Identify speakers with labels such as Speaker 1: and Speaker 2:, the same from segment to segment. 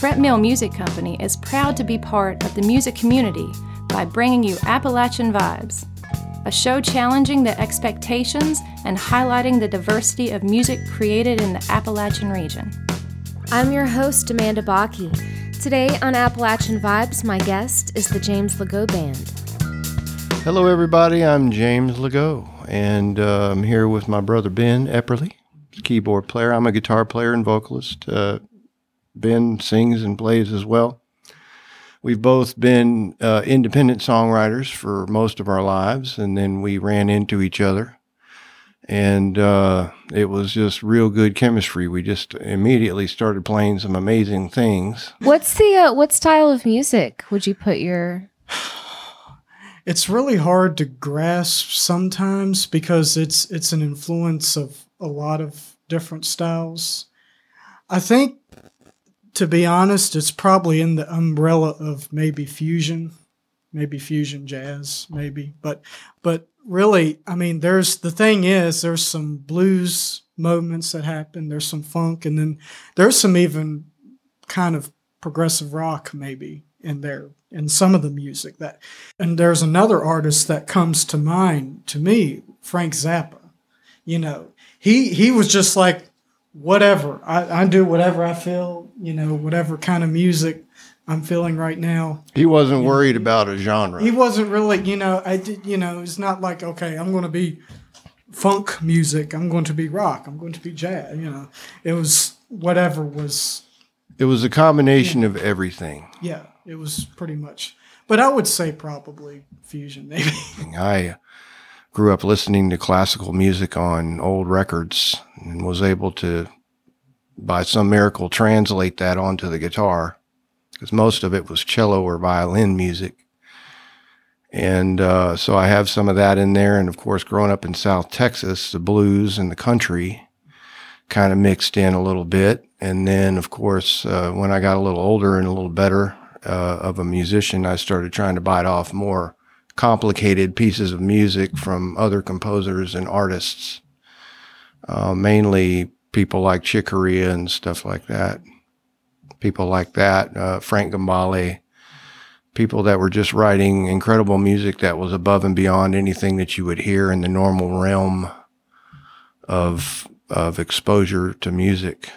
Speaker 1: Fret Mill Music Company is proud to be part of the music community by bringing you Appalachian Vibes, a show challenging the expectations and highlighting the diversity of music created in the Appalachian region.
Speaker 2: I'm your host, Amanda Baki. Today on Appalachian Vibes, my guest is the James Legault Band.
Speaker 3: Hello, everybody. I'm James Legault, and uh, I'm here with my brother Ben Epperly, keyboard player. I'm a guitar player and vocalist. Uh, Ben sings and plays as well. We've both been uh, independent songwriters for most of our lives, and then we ran into each other. And uh, it was just real good chemistry. We just immediately started playing some amazing things.
Speaker 2: What's the uh, what style of music would you put your?
Speaker 4: It's really hard to grasp sometimes because it's it's an influence of a lot of different styles. I think to be honest, it's probably in the umbrella of maybe fusion, maybe fusion jazz, maybe. But but really, I mean, there's the thing is there's some blues moments that happen. There's some funk, and then there's some even kind of progressive rock maybe in there in some of the music that. And there's another artist that comes to mind to me, Frank Zappa. You know, he he was just like whatever. I, I do whatever I feel, you know, whatever kind of music I'm feeling right now.
Speaker 3: He wasn't worried about a genre.
Speaker 4: He wasn't really, you know, I did, you know, it's not like, okay, I'm going to be funk music. I'm going to be rock. I'm going to be jazz. You know, it was whatever was.
Speaker 3: It was a combination of everything.
Speaker 4: Yeah, it was pretty much. But I would say probably fusion, maybe.
Speaker 3: I grew up listening to classical music on old records and was able to, by some miracle, translate that onto the guitar because most of it was cello or violin music. And uh, so I have some of that in there. And of course, growing up in South Texas, the blues and the country kind of mixed in a little bit. And then, of course, uh, when I got a little older and a little better uh, of a musician, I started trying to bite off more complicated pieces of music from other composers and artists, uh, mainly people like Chick Corea and stuff like that. People like that, uh, Frank Gambale, people that were just writing incredible music that was above and beyond anything that you would hear in the normal realm of of exposure to music.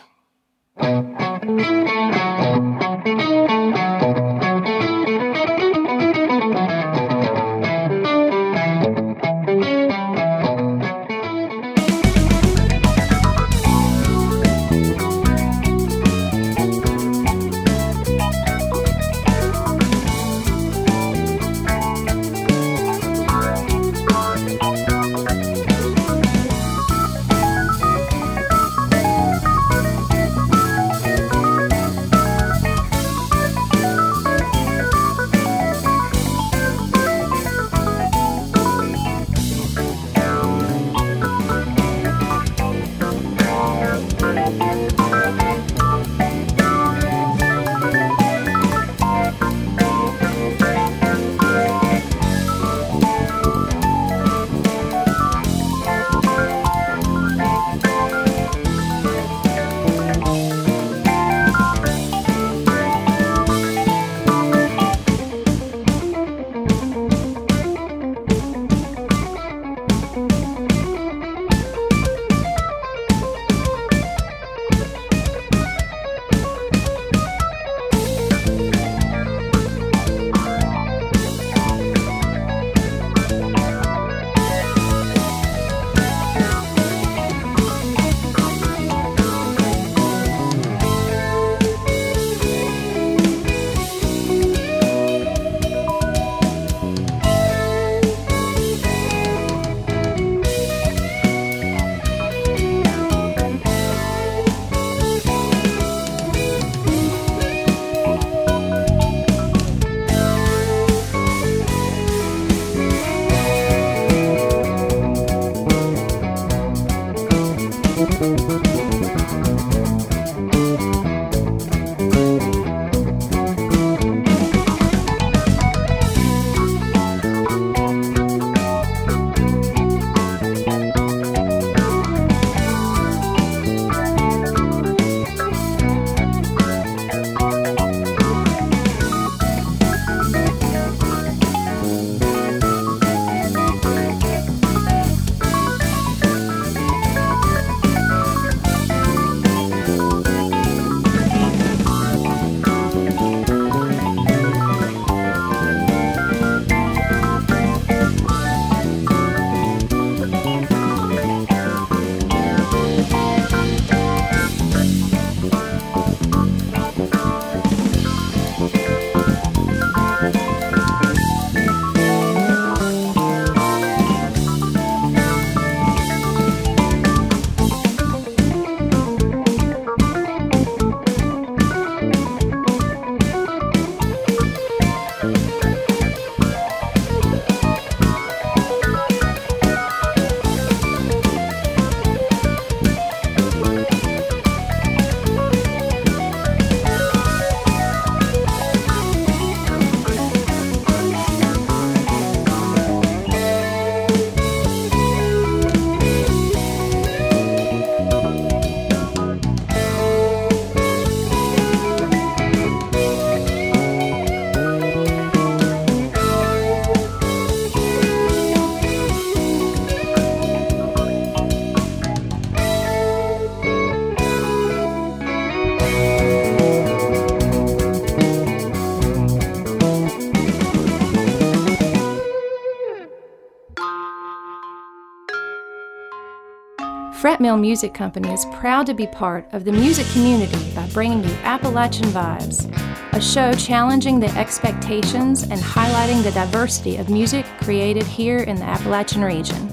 Speaker 1: Fret Mill Music Company is proud to be part of the music community by bringing you Appalachian Vibes, a show challenging the expectations and highlighting the diversity of music created here in the Appalachian region.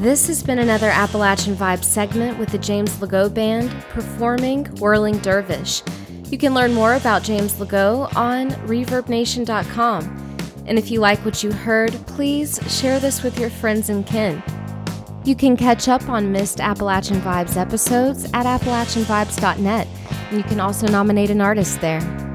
Speaker 2: This has been another Appalachian Vibes segment with the James Legault Band performing Whirling Dervish. You can learn more about James Legault on ReverbNation.com. And if you like what you heard, please share this with your friends and kin. You can catch up on missed Appalachian Vibes episodes at AppalachianVibes.net, you can also nominate an artist there.